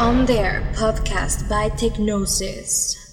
On There podcast by Technosis.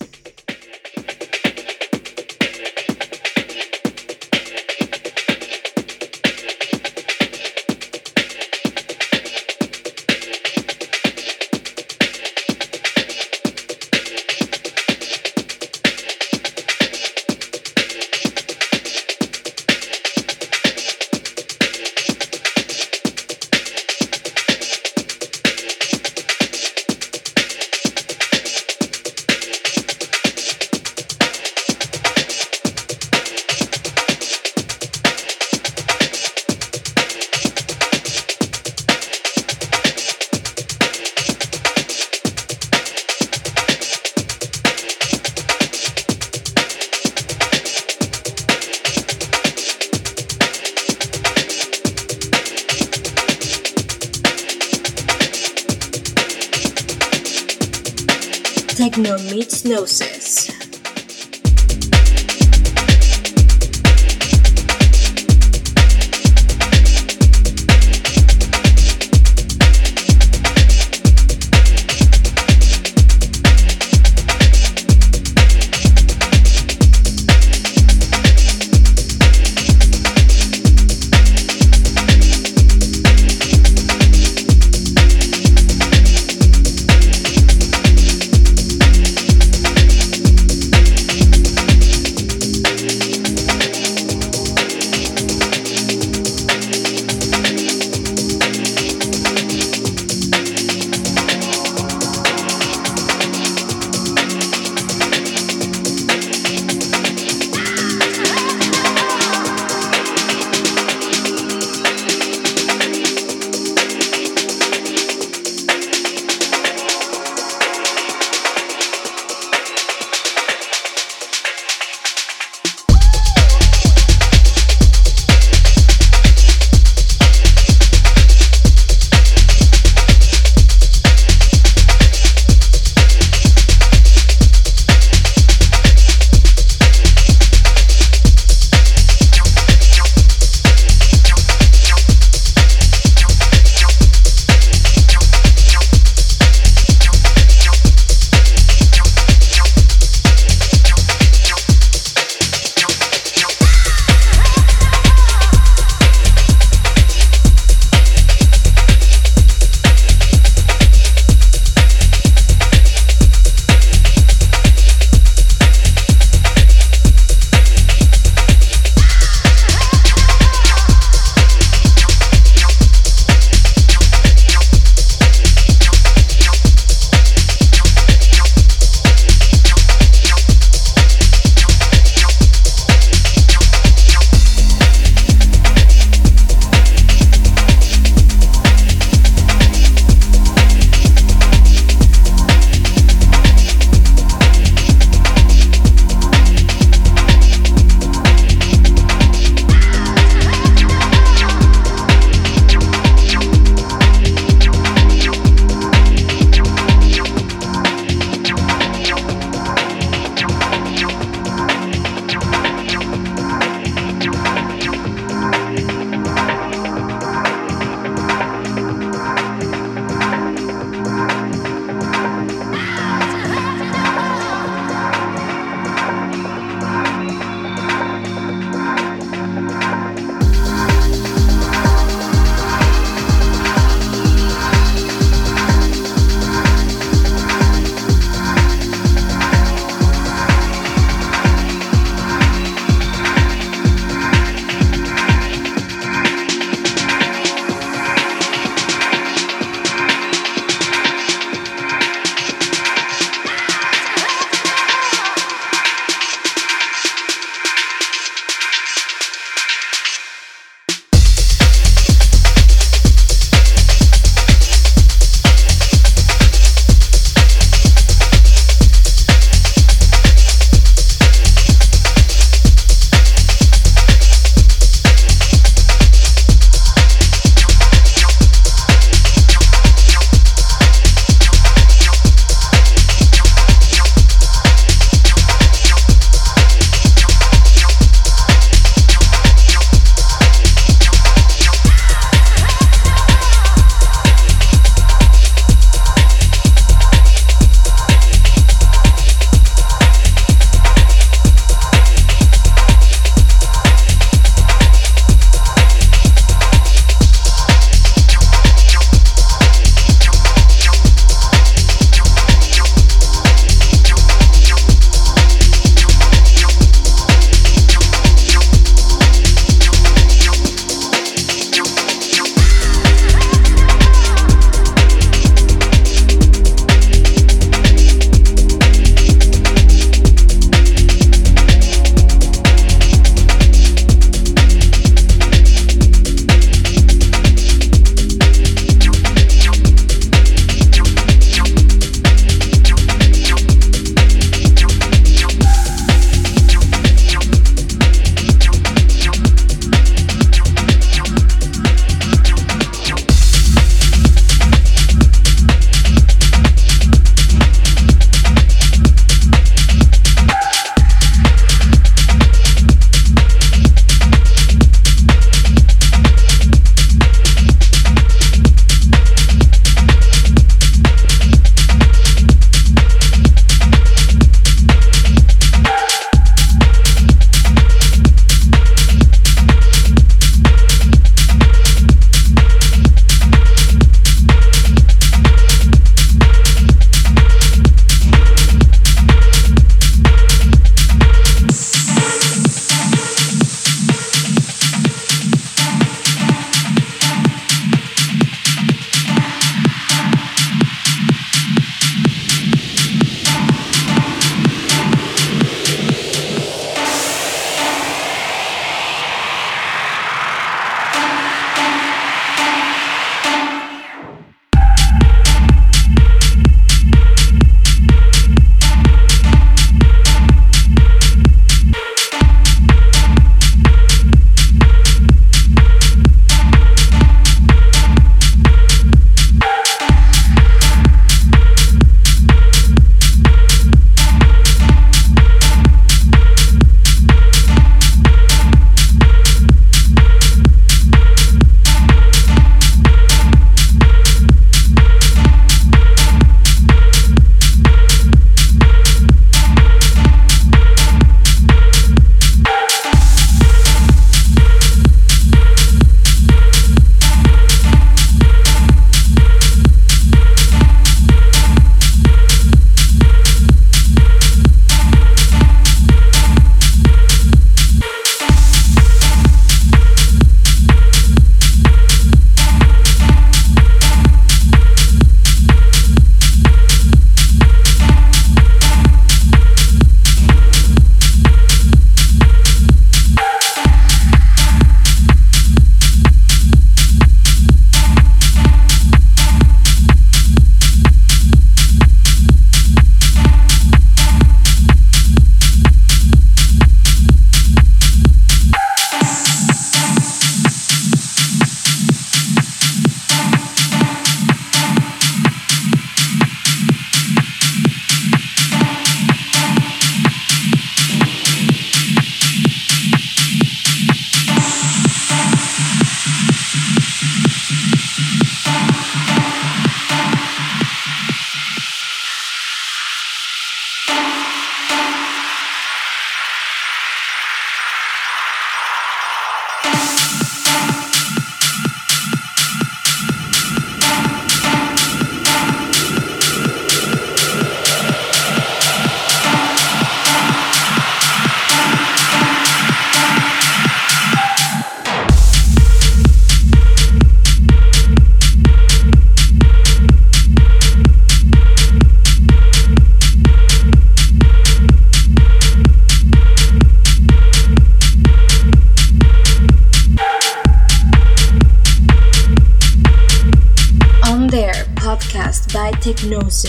By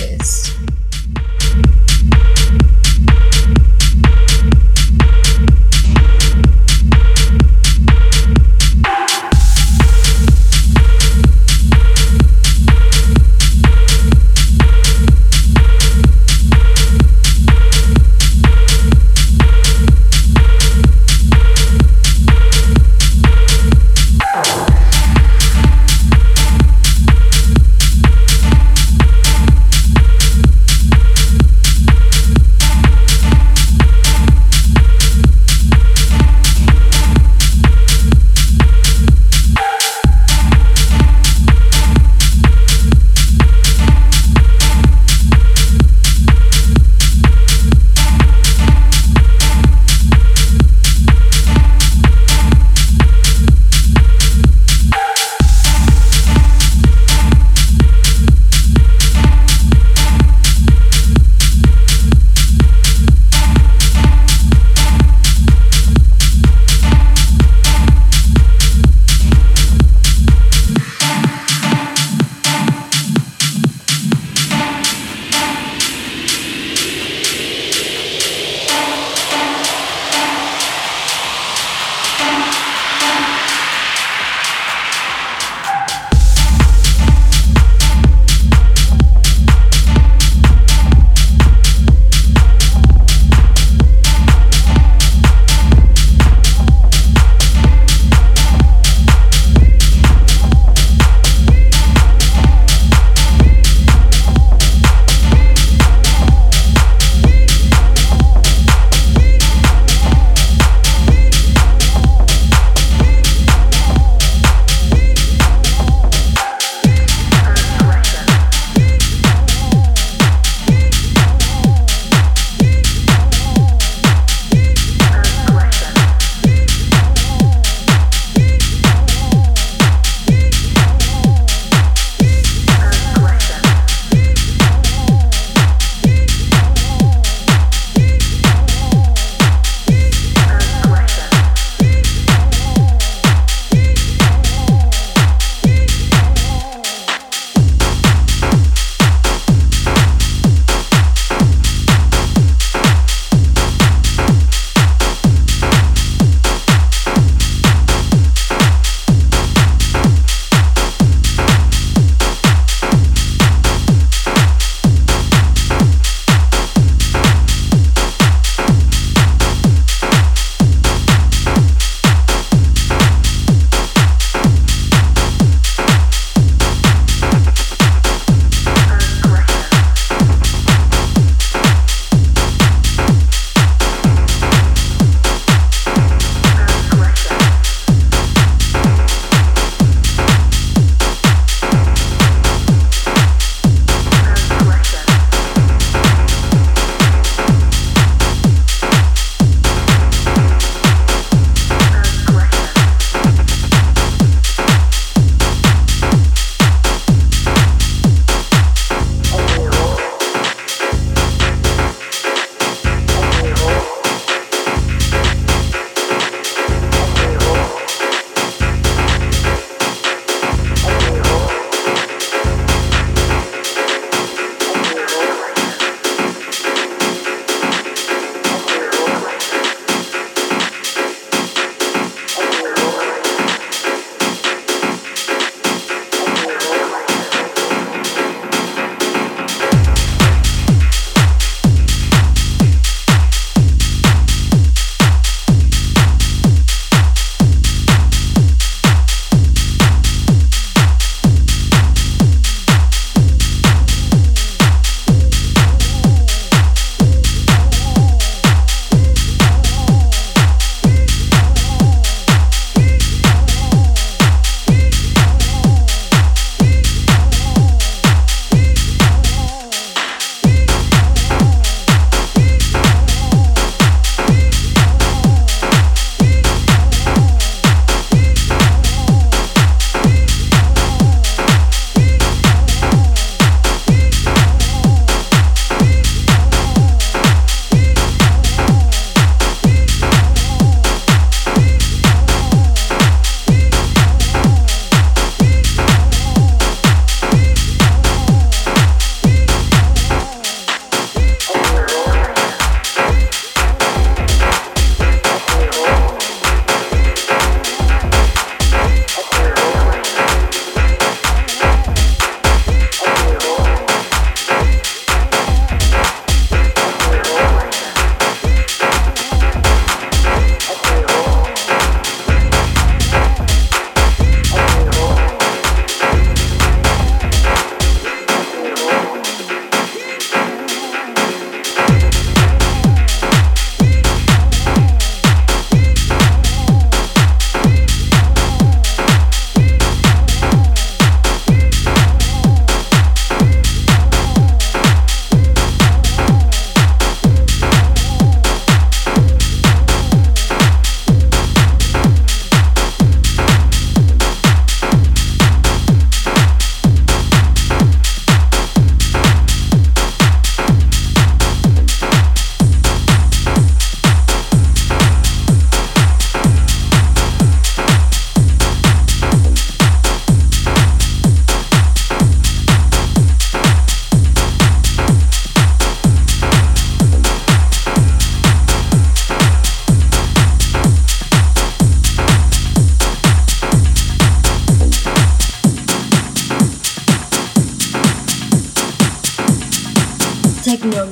Techno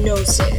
hypnosis.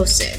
Meets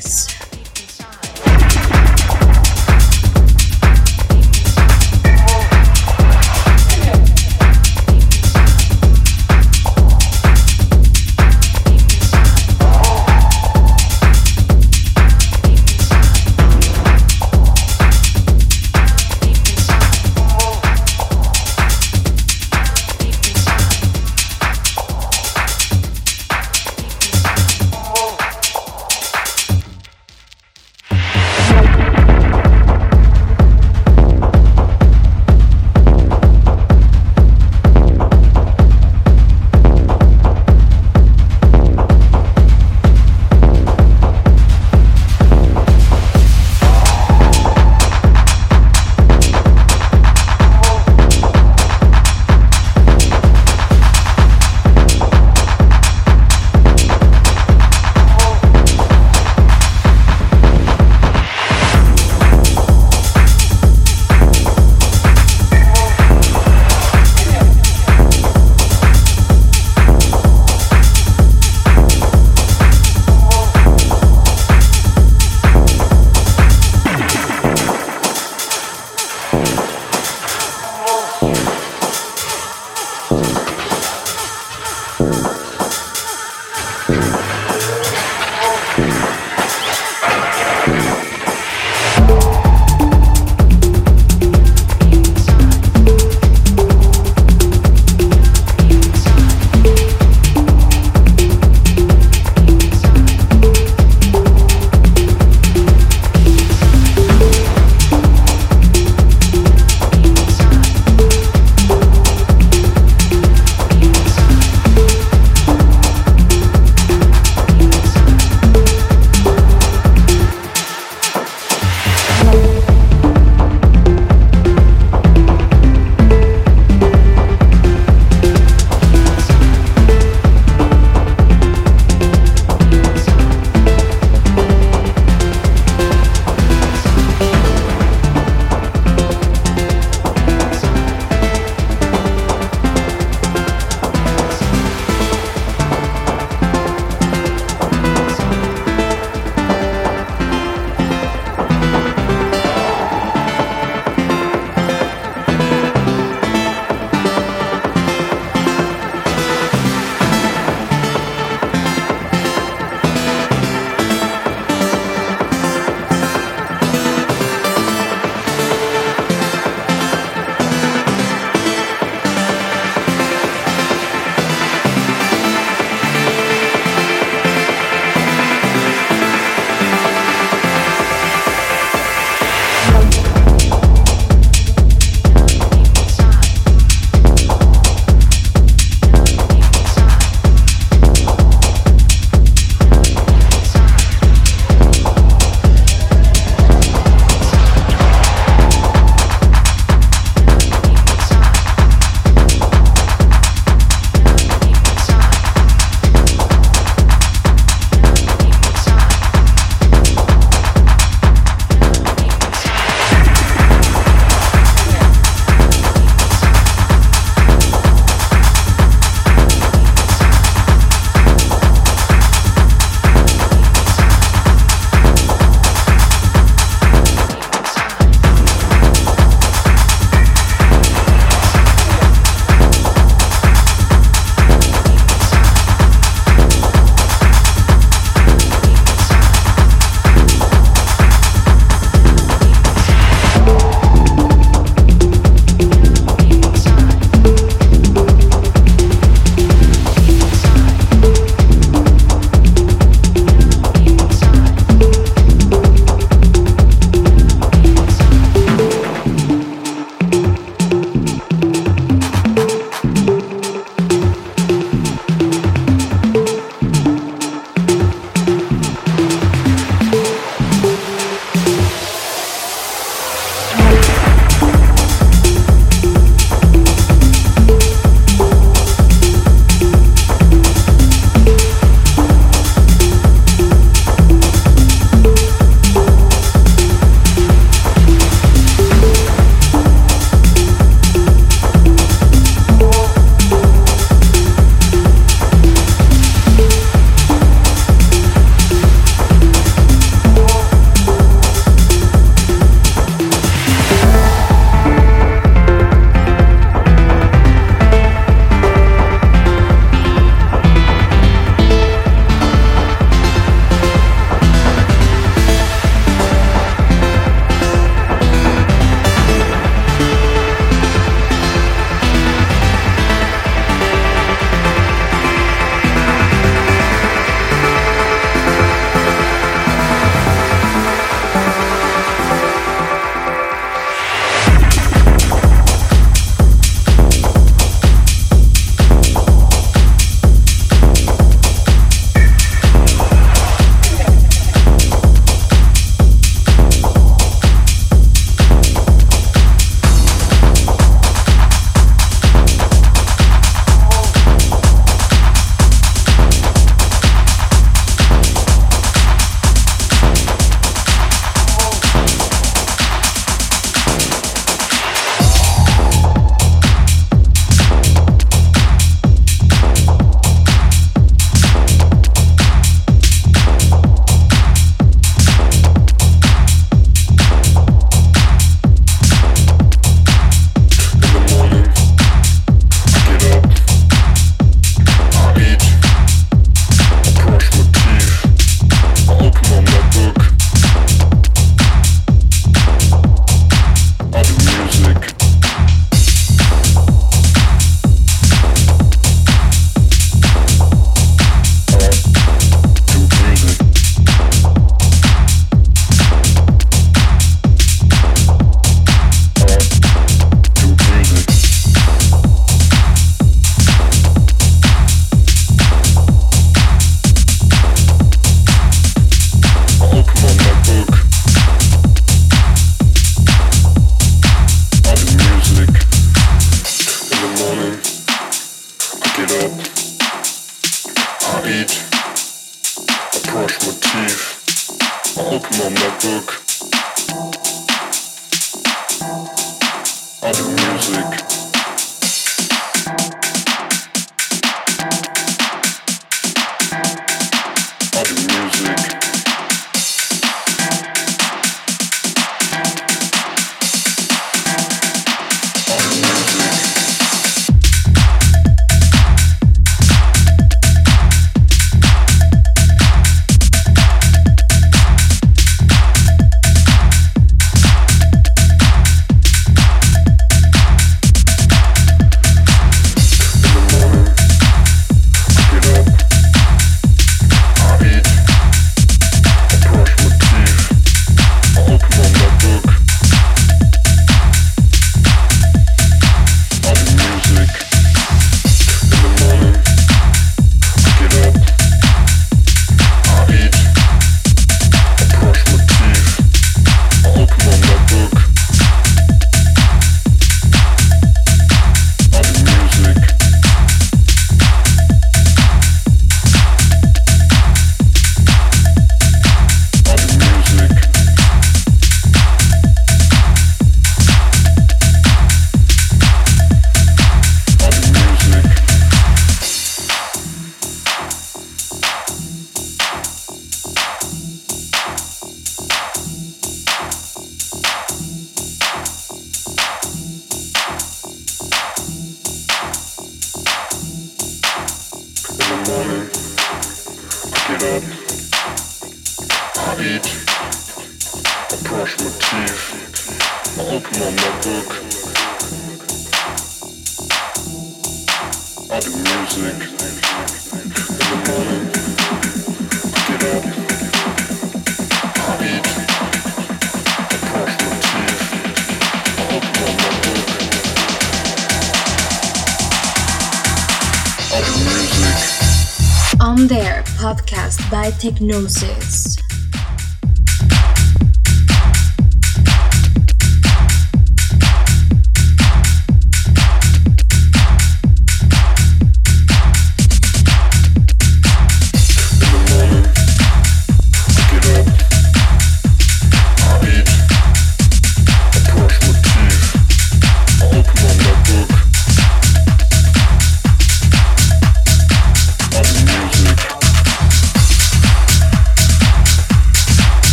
Hypnosis.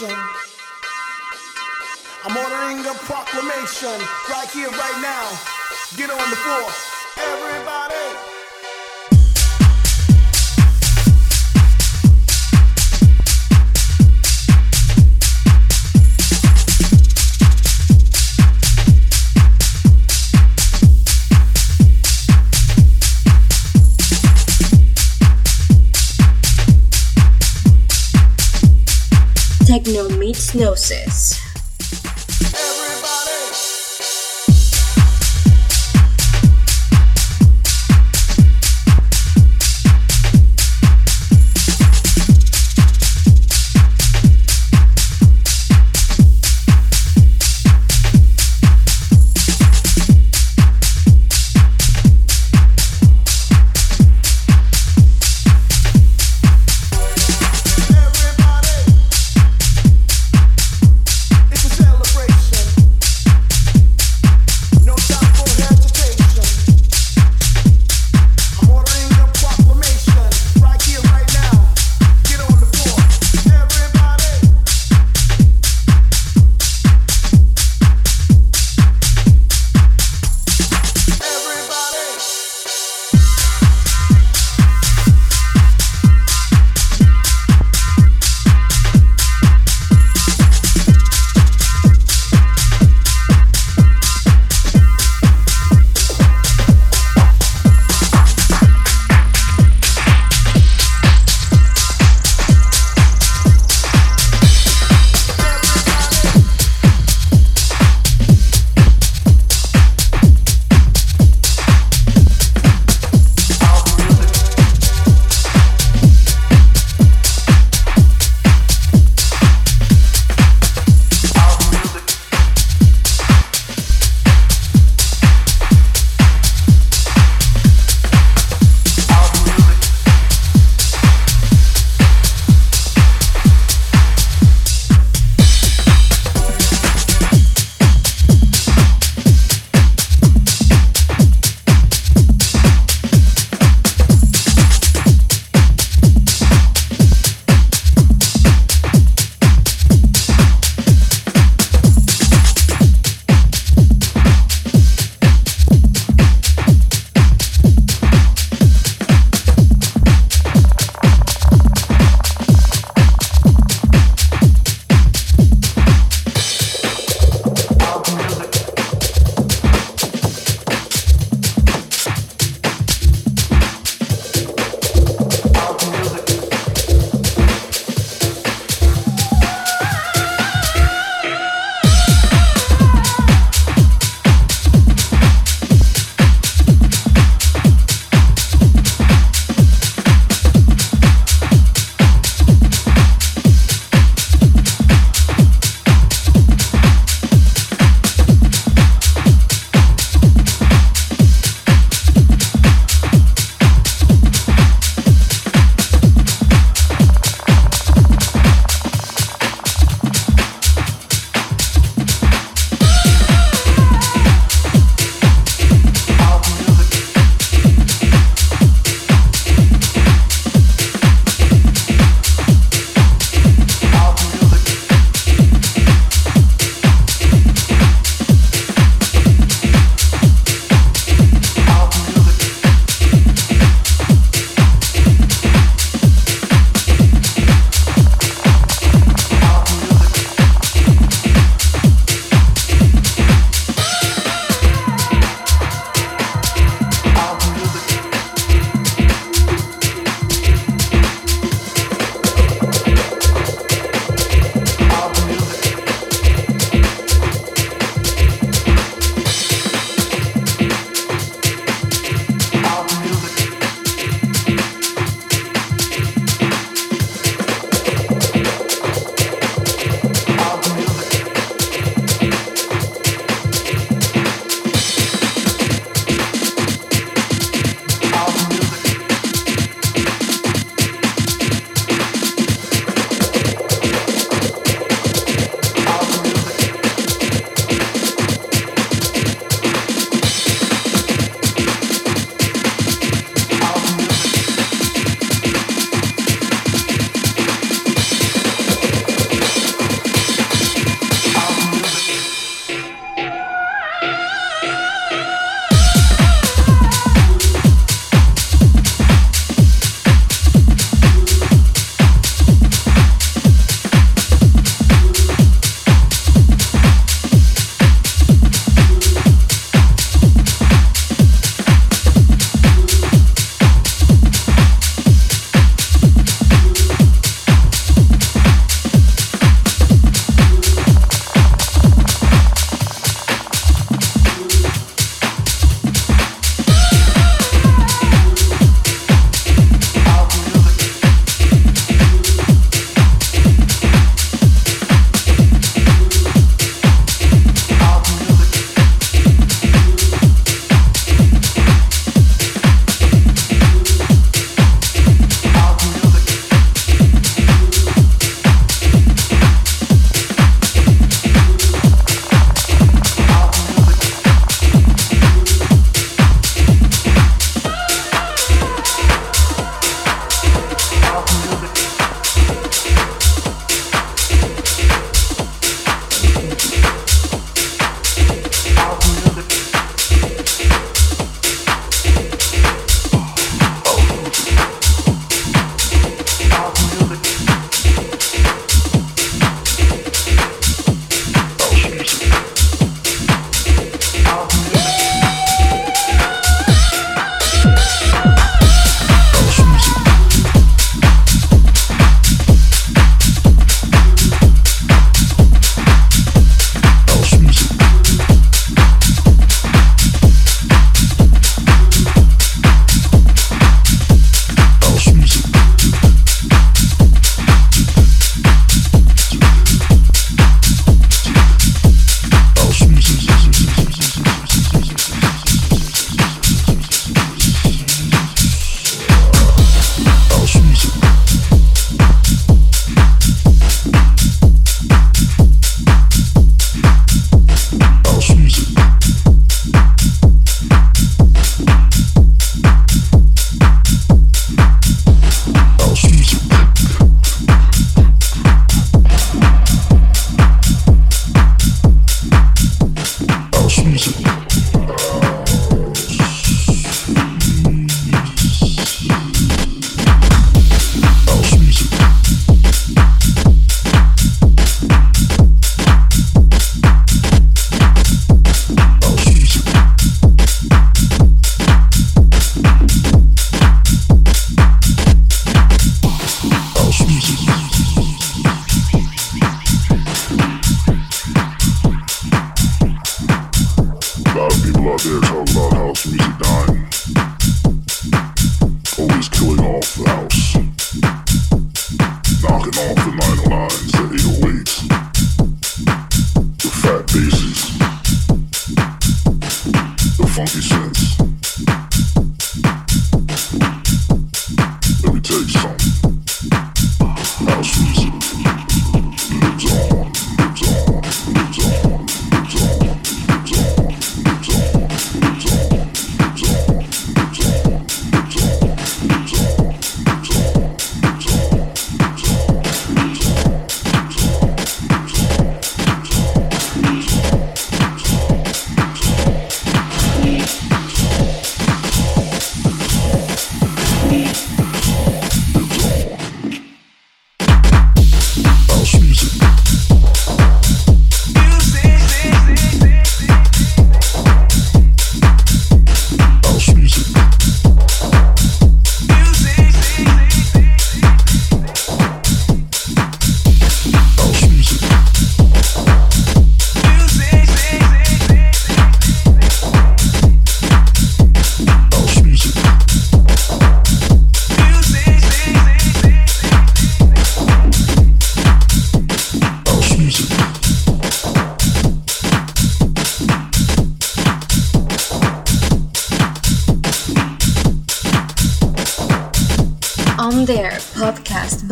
Hesitation. Meets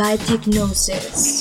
by Technosis.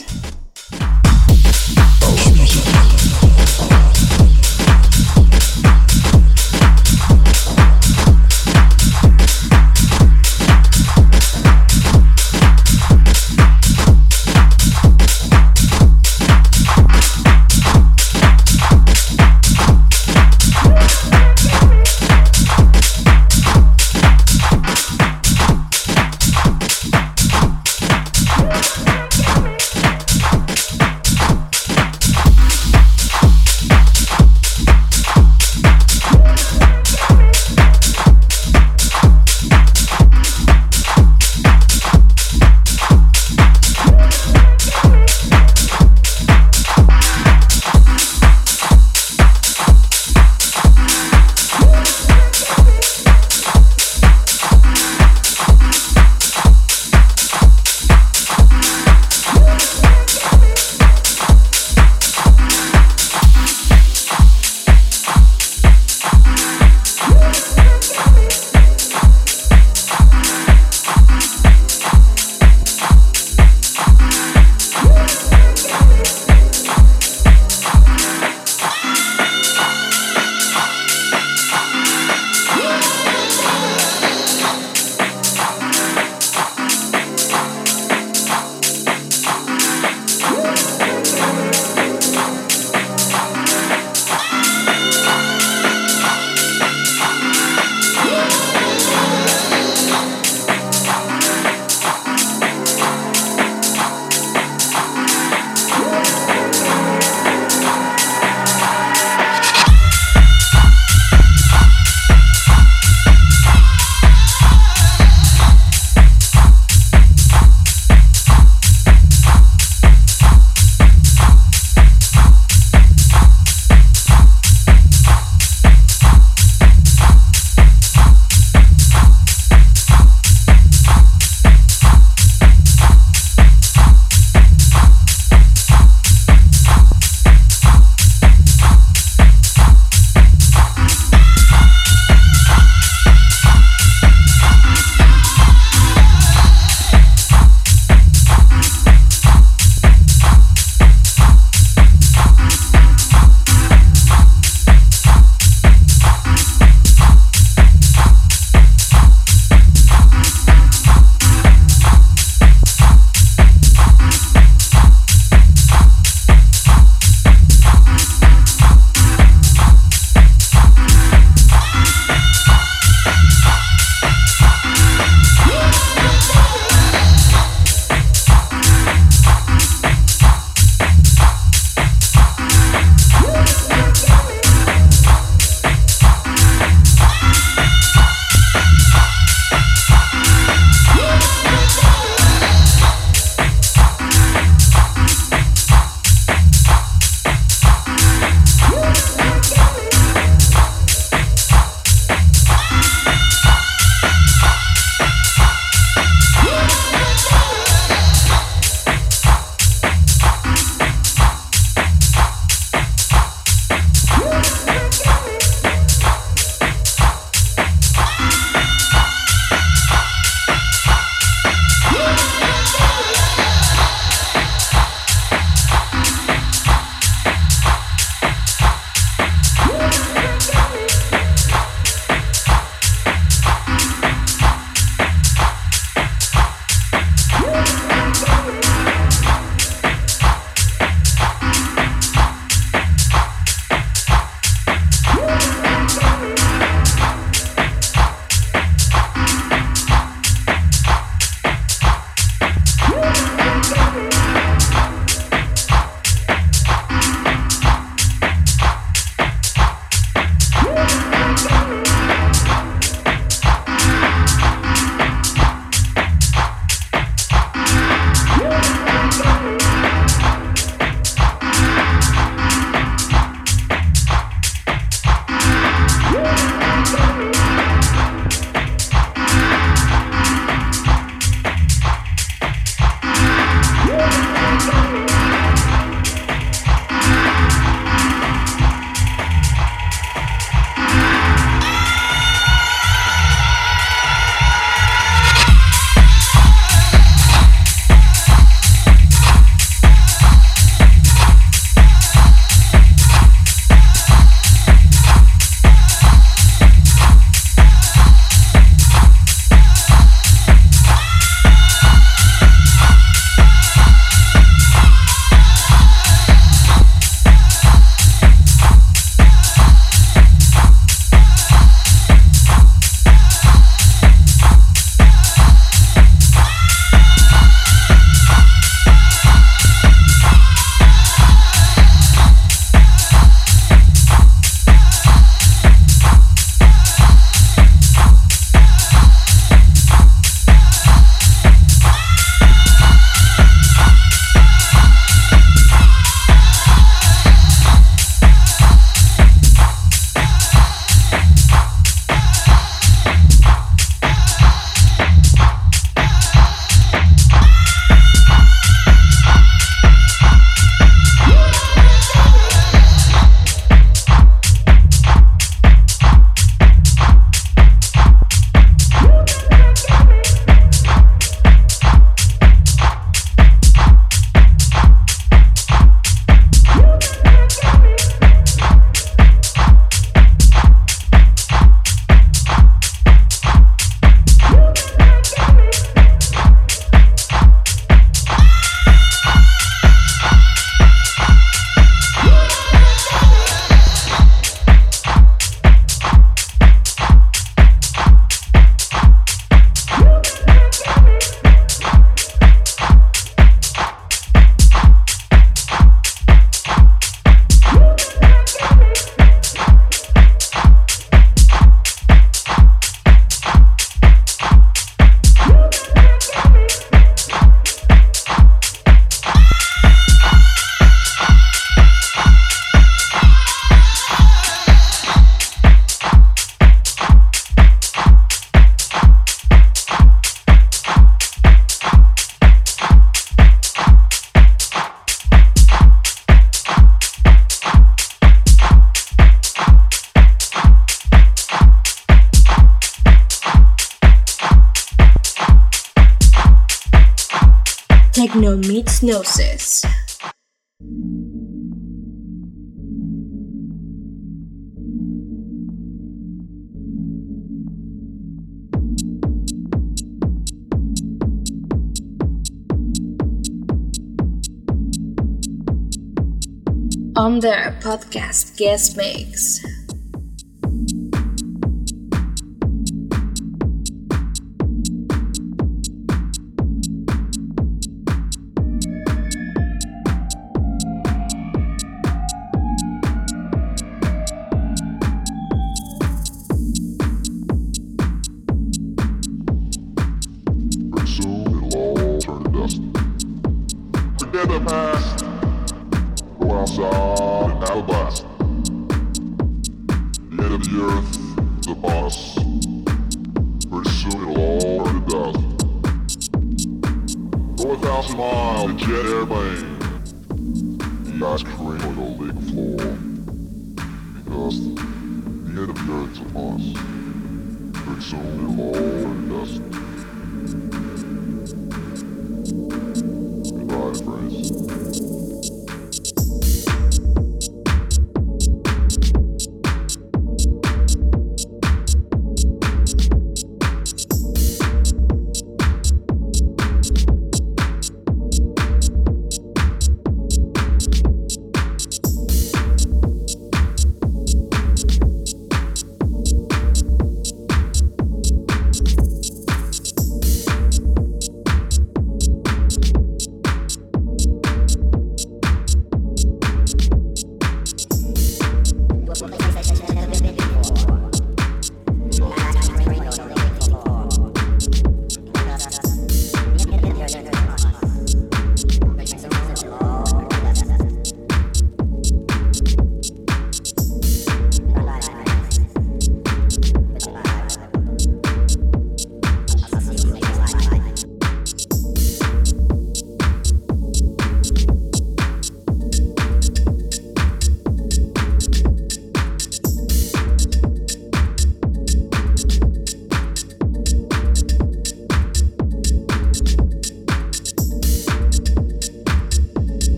On There podcast guest mix.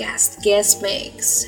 podcast guest mix.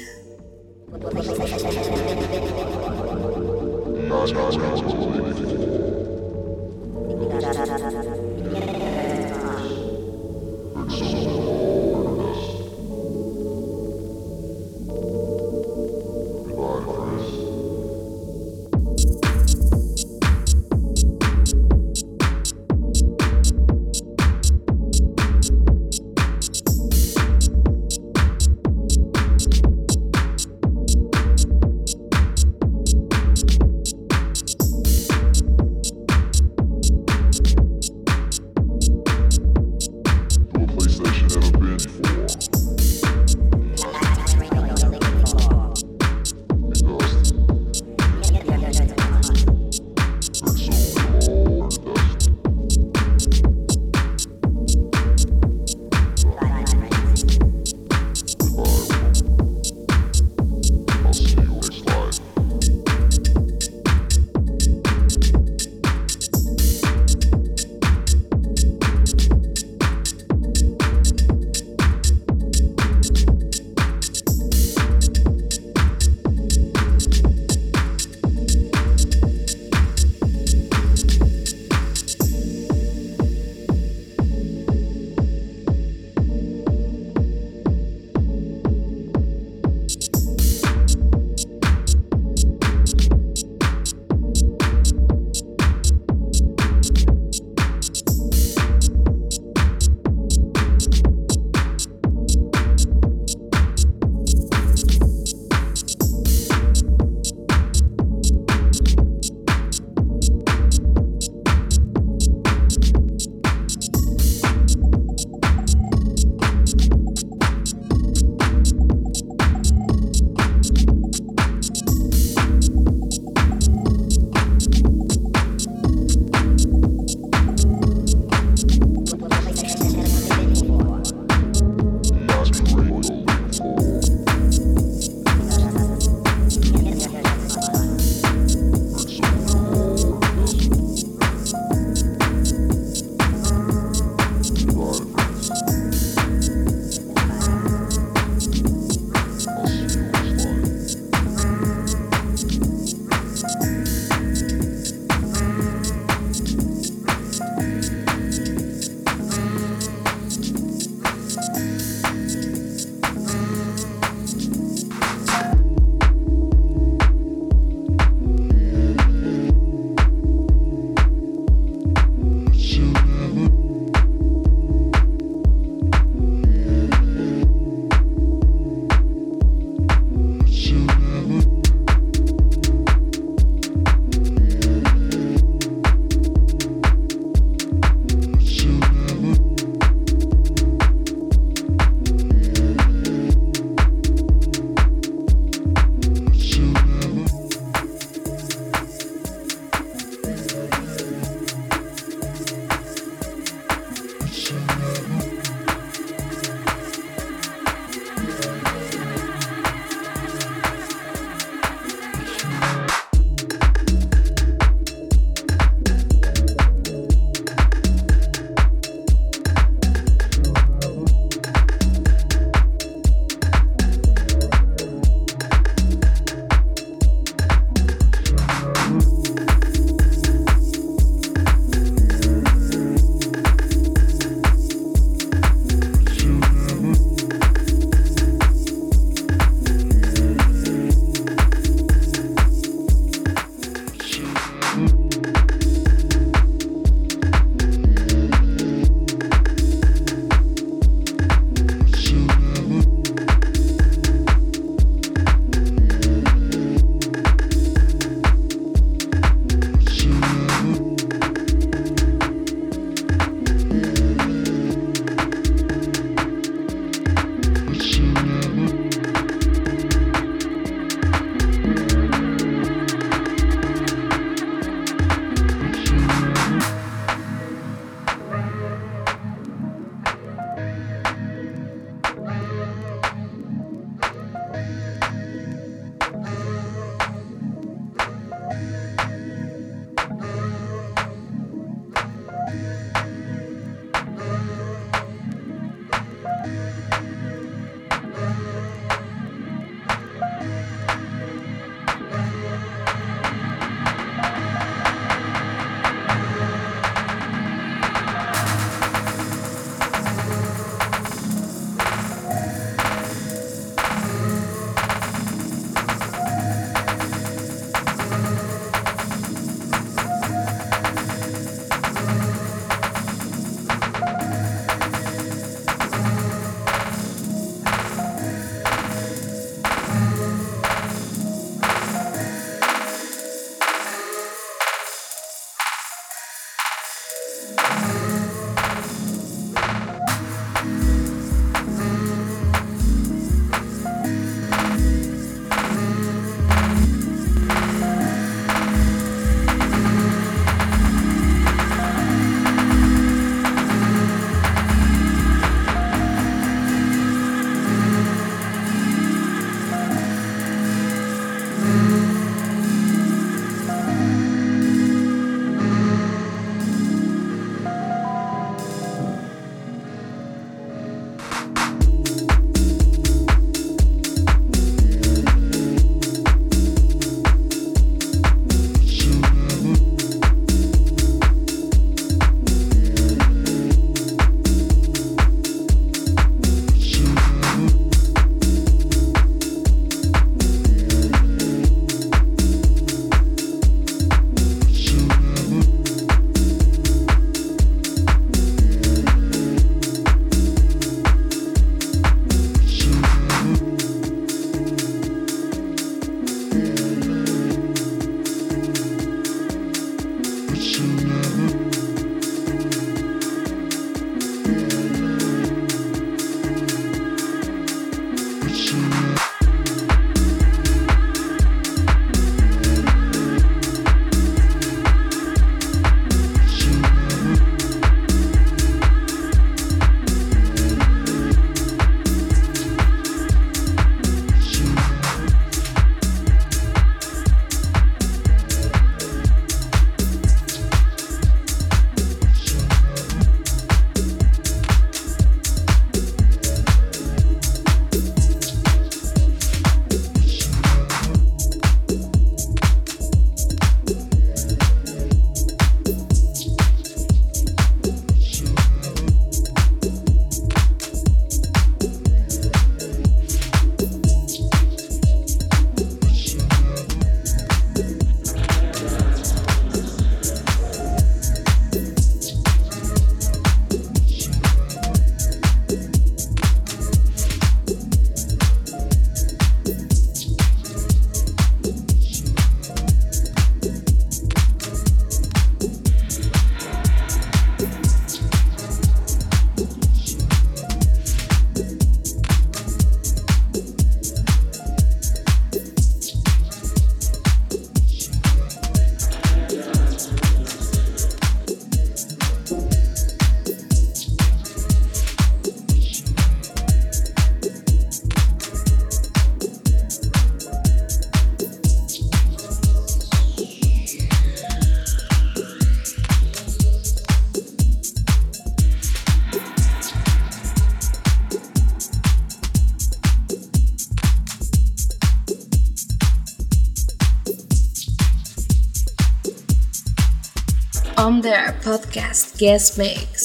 Guest Mix.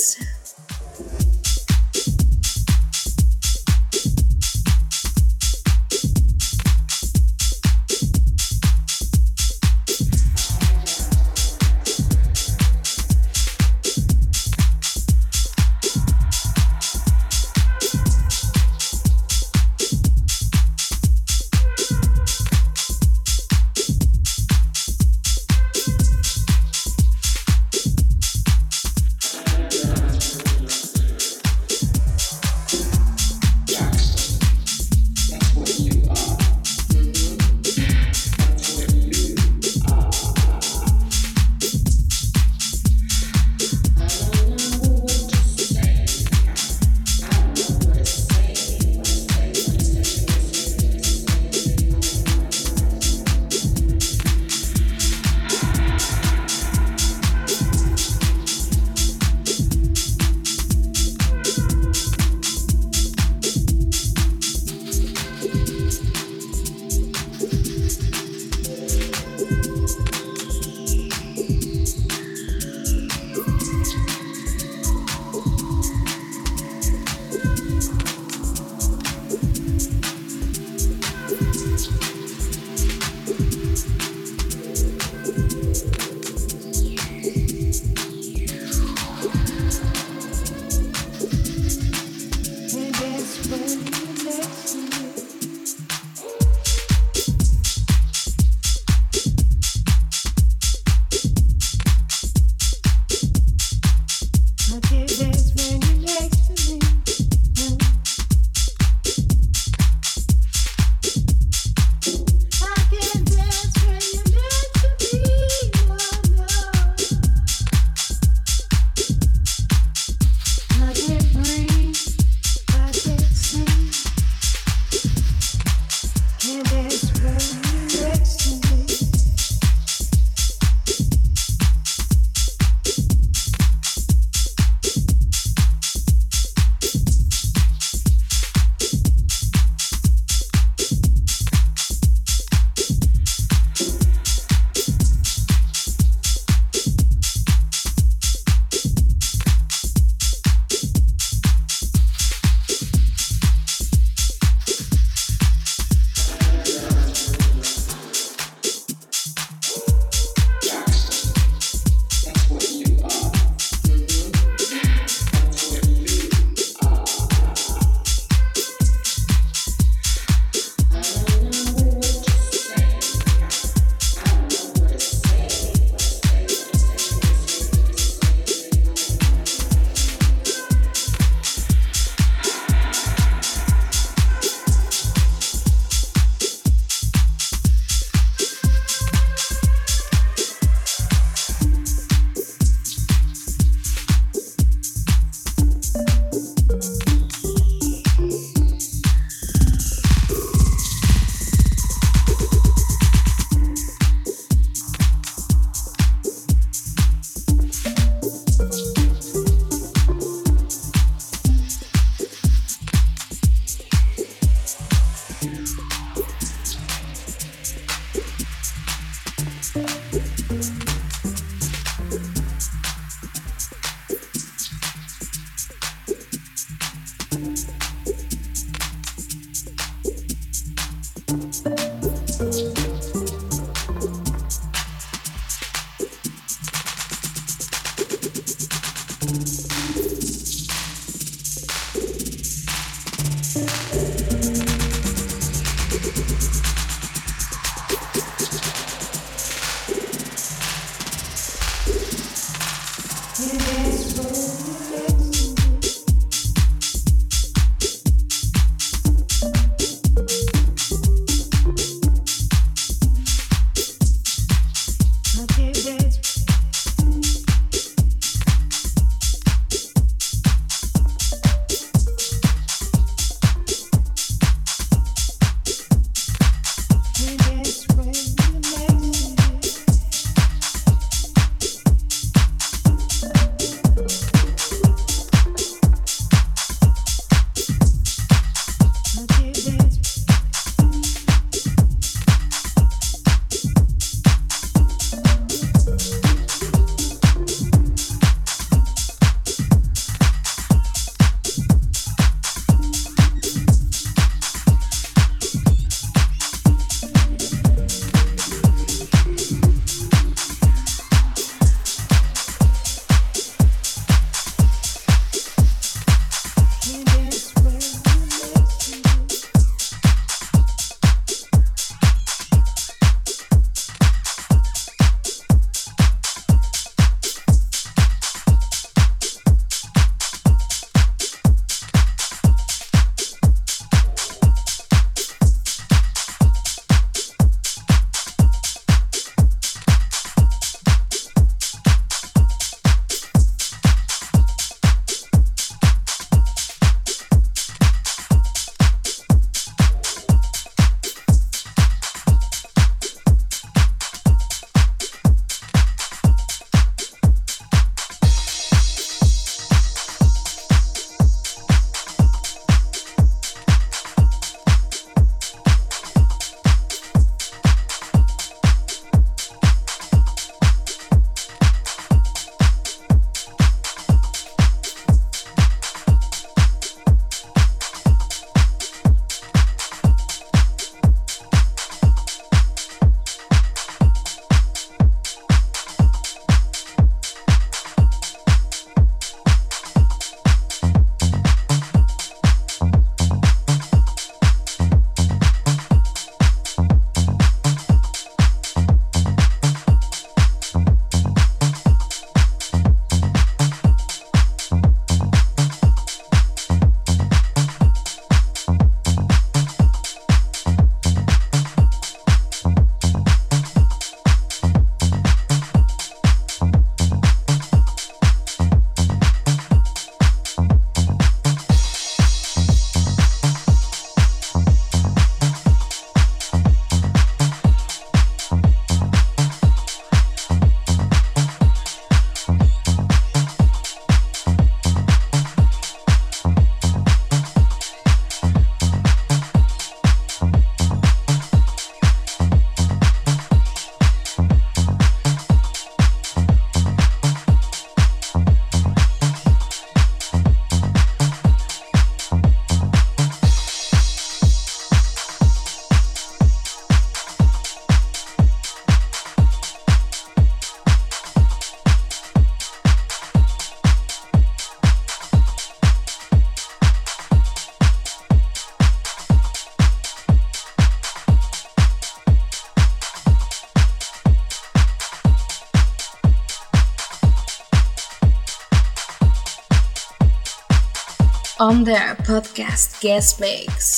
On There podcast guest mix.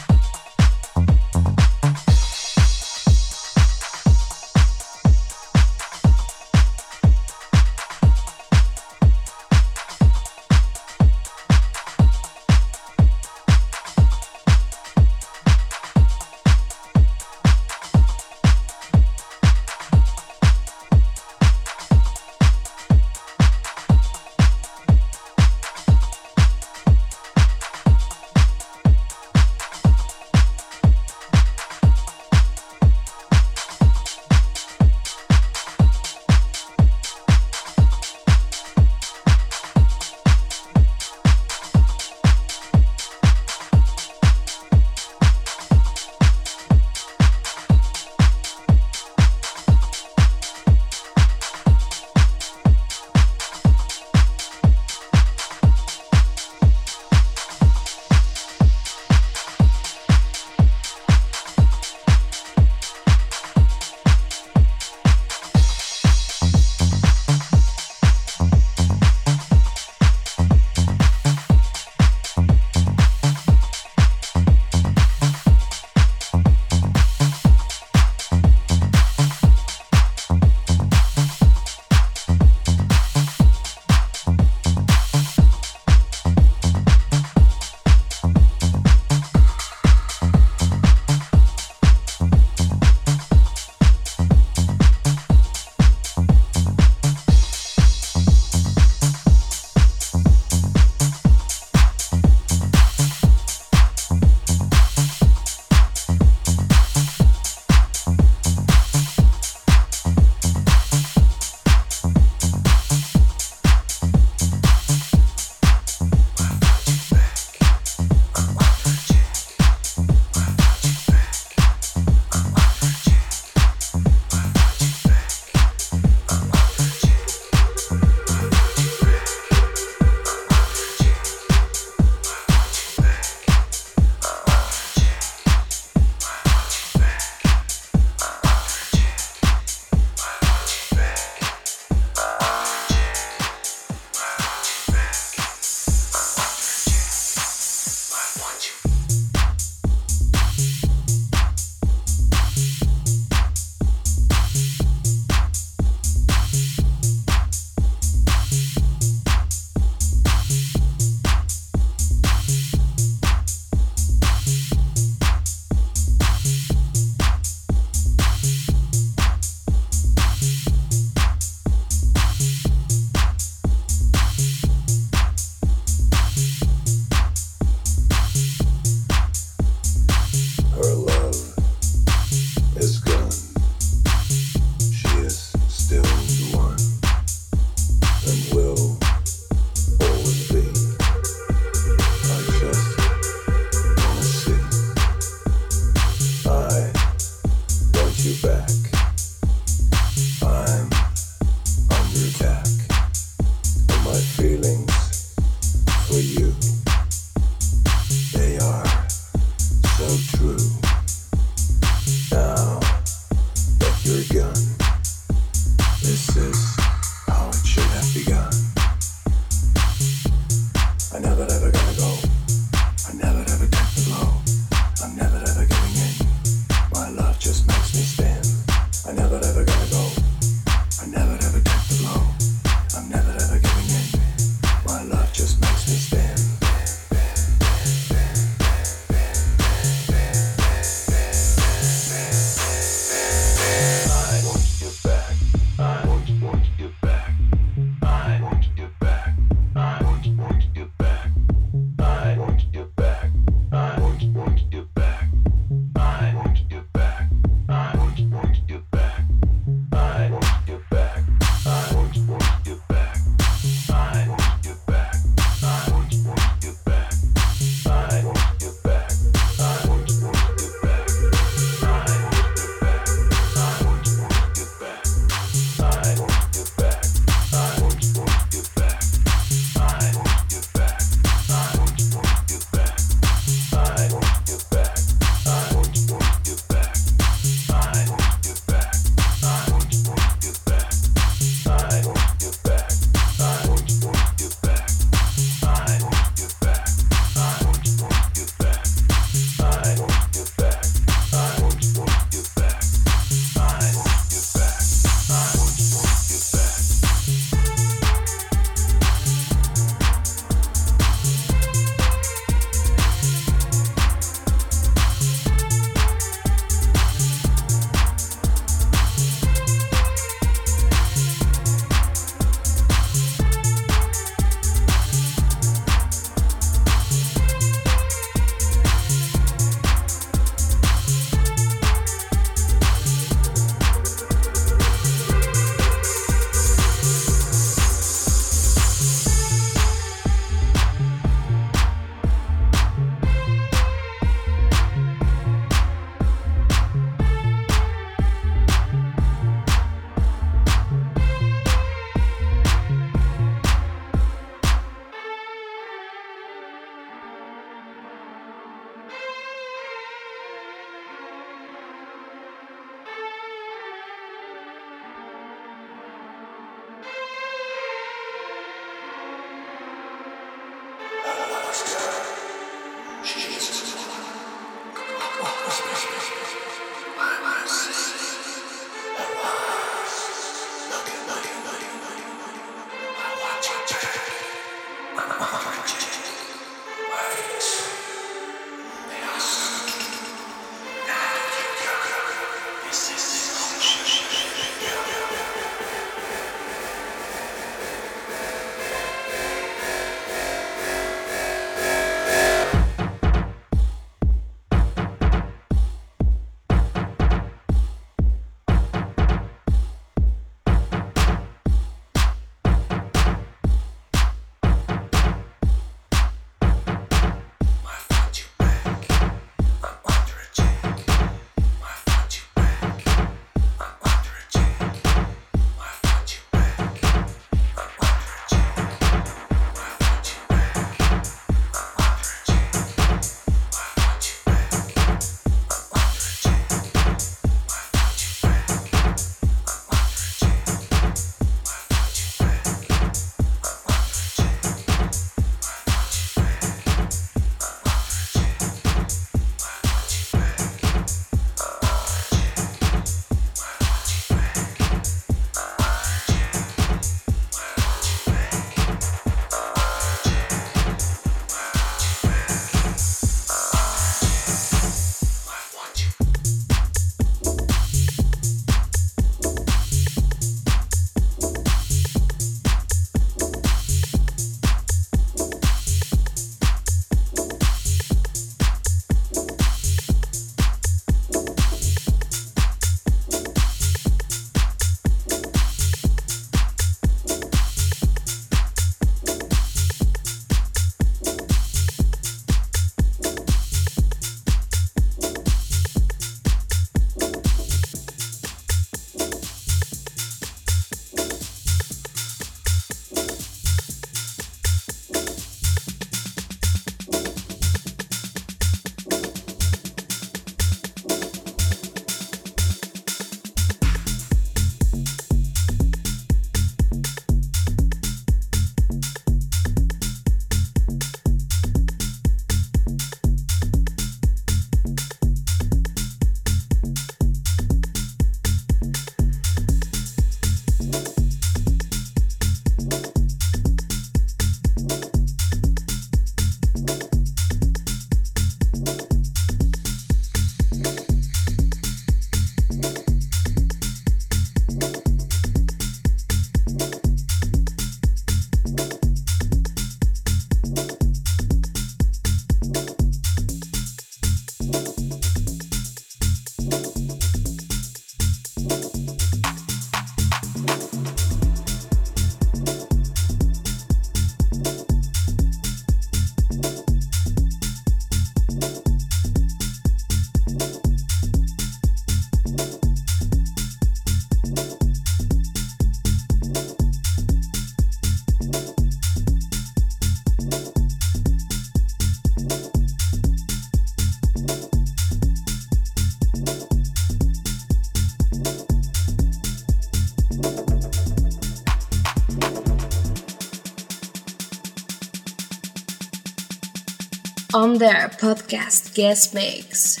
On There podcast guest mix.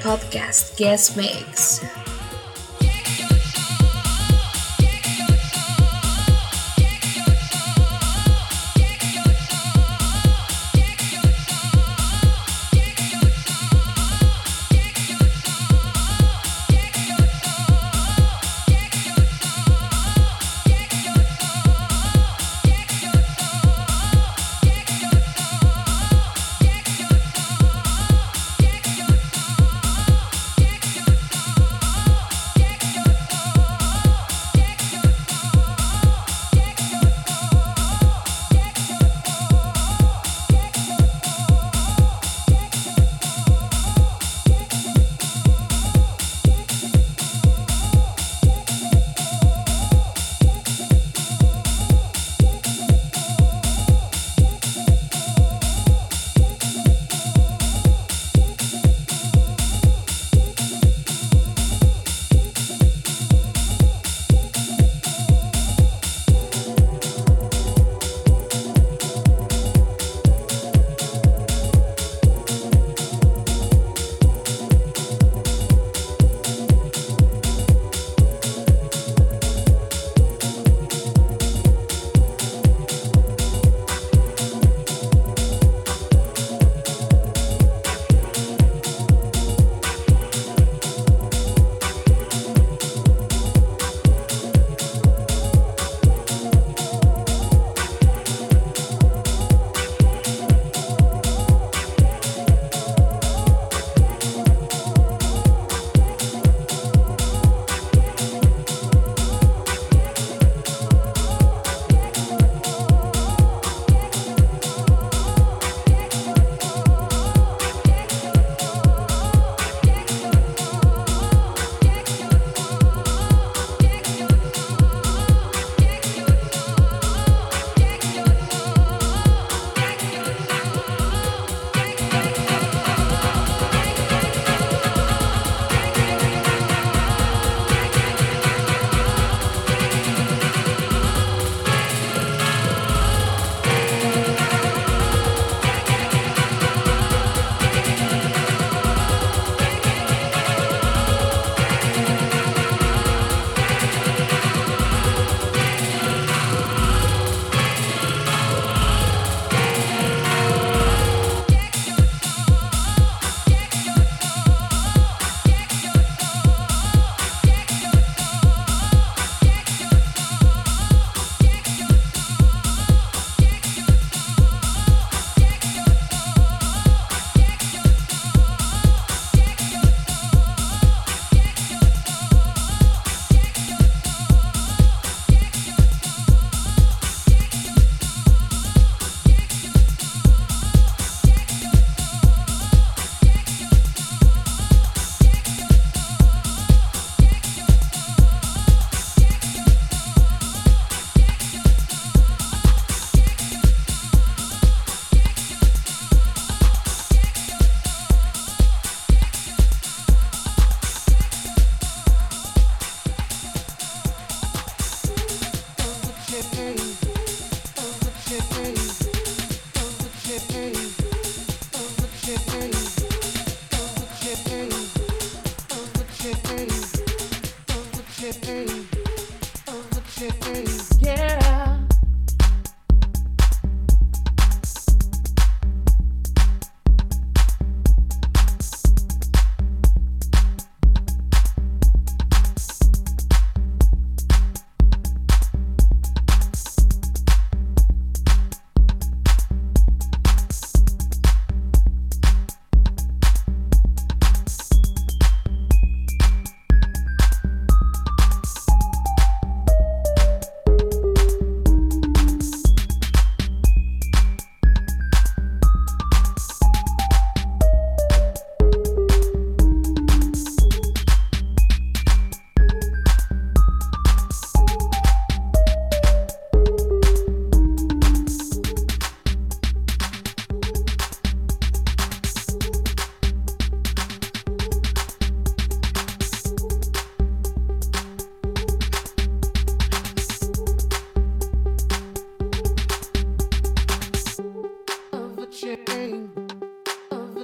Podcast guest mix.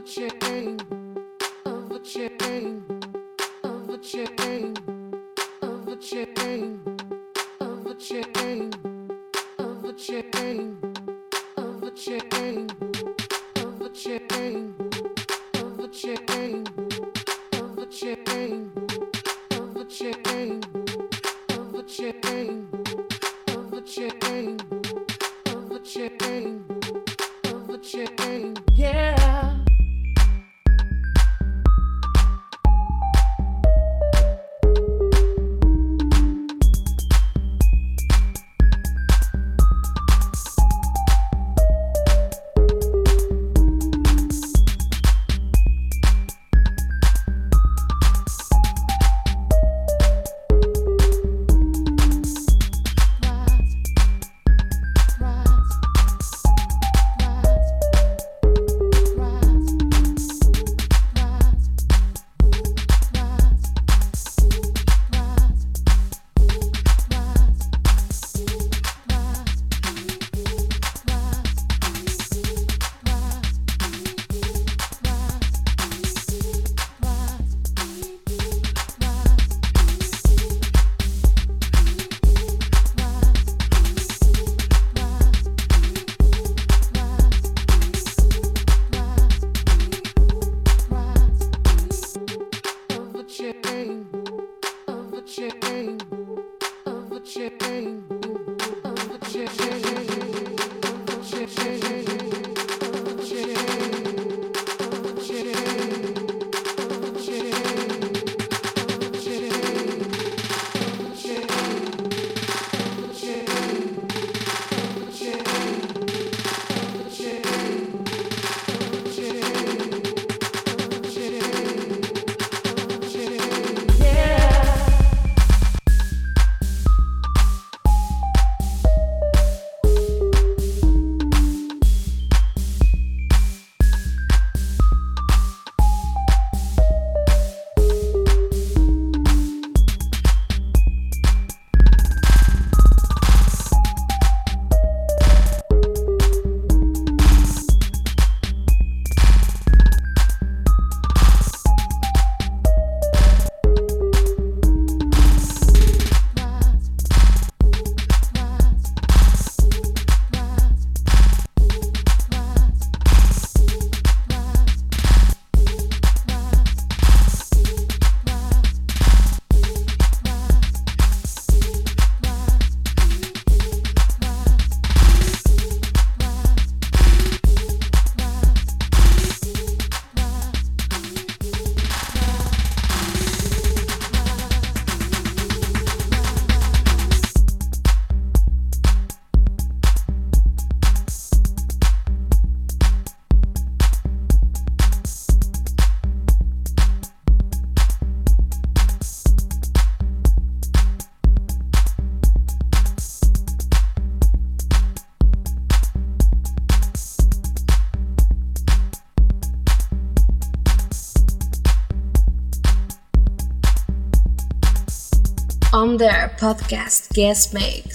of a chain, of a chain, of a chain, of a chain, of a chain, of a chain, of a chain, of a chain, of a chain, of a chain, of a chain, of a chain, of a chain, yeah. There podcast guest mix.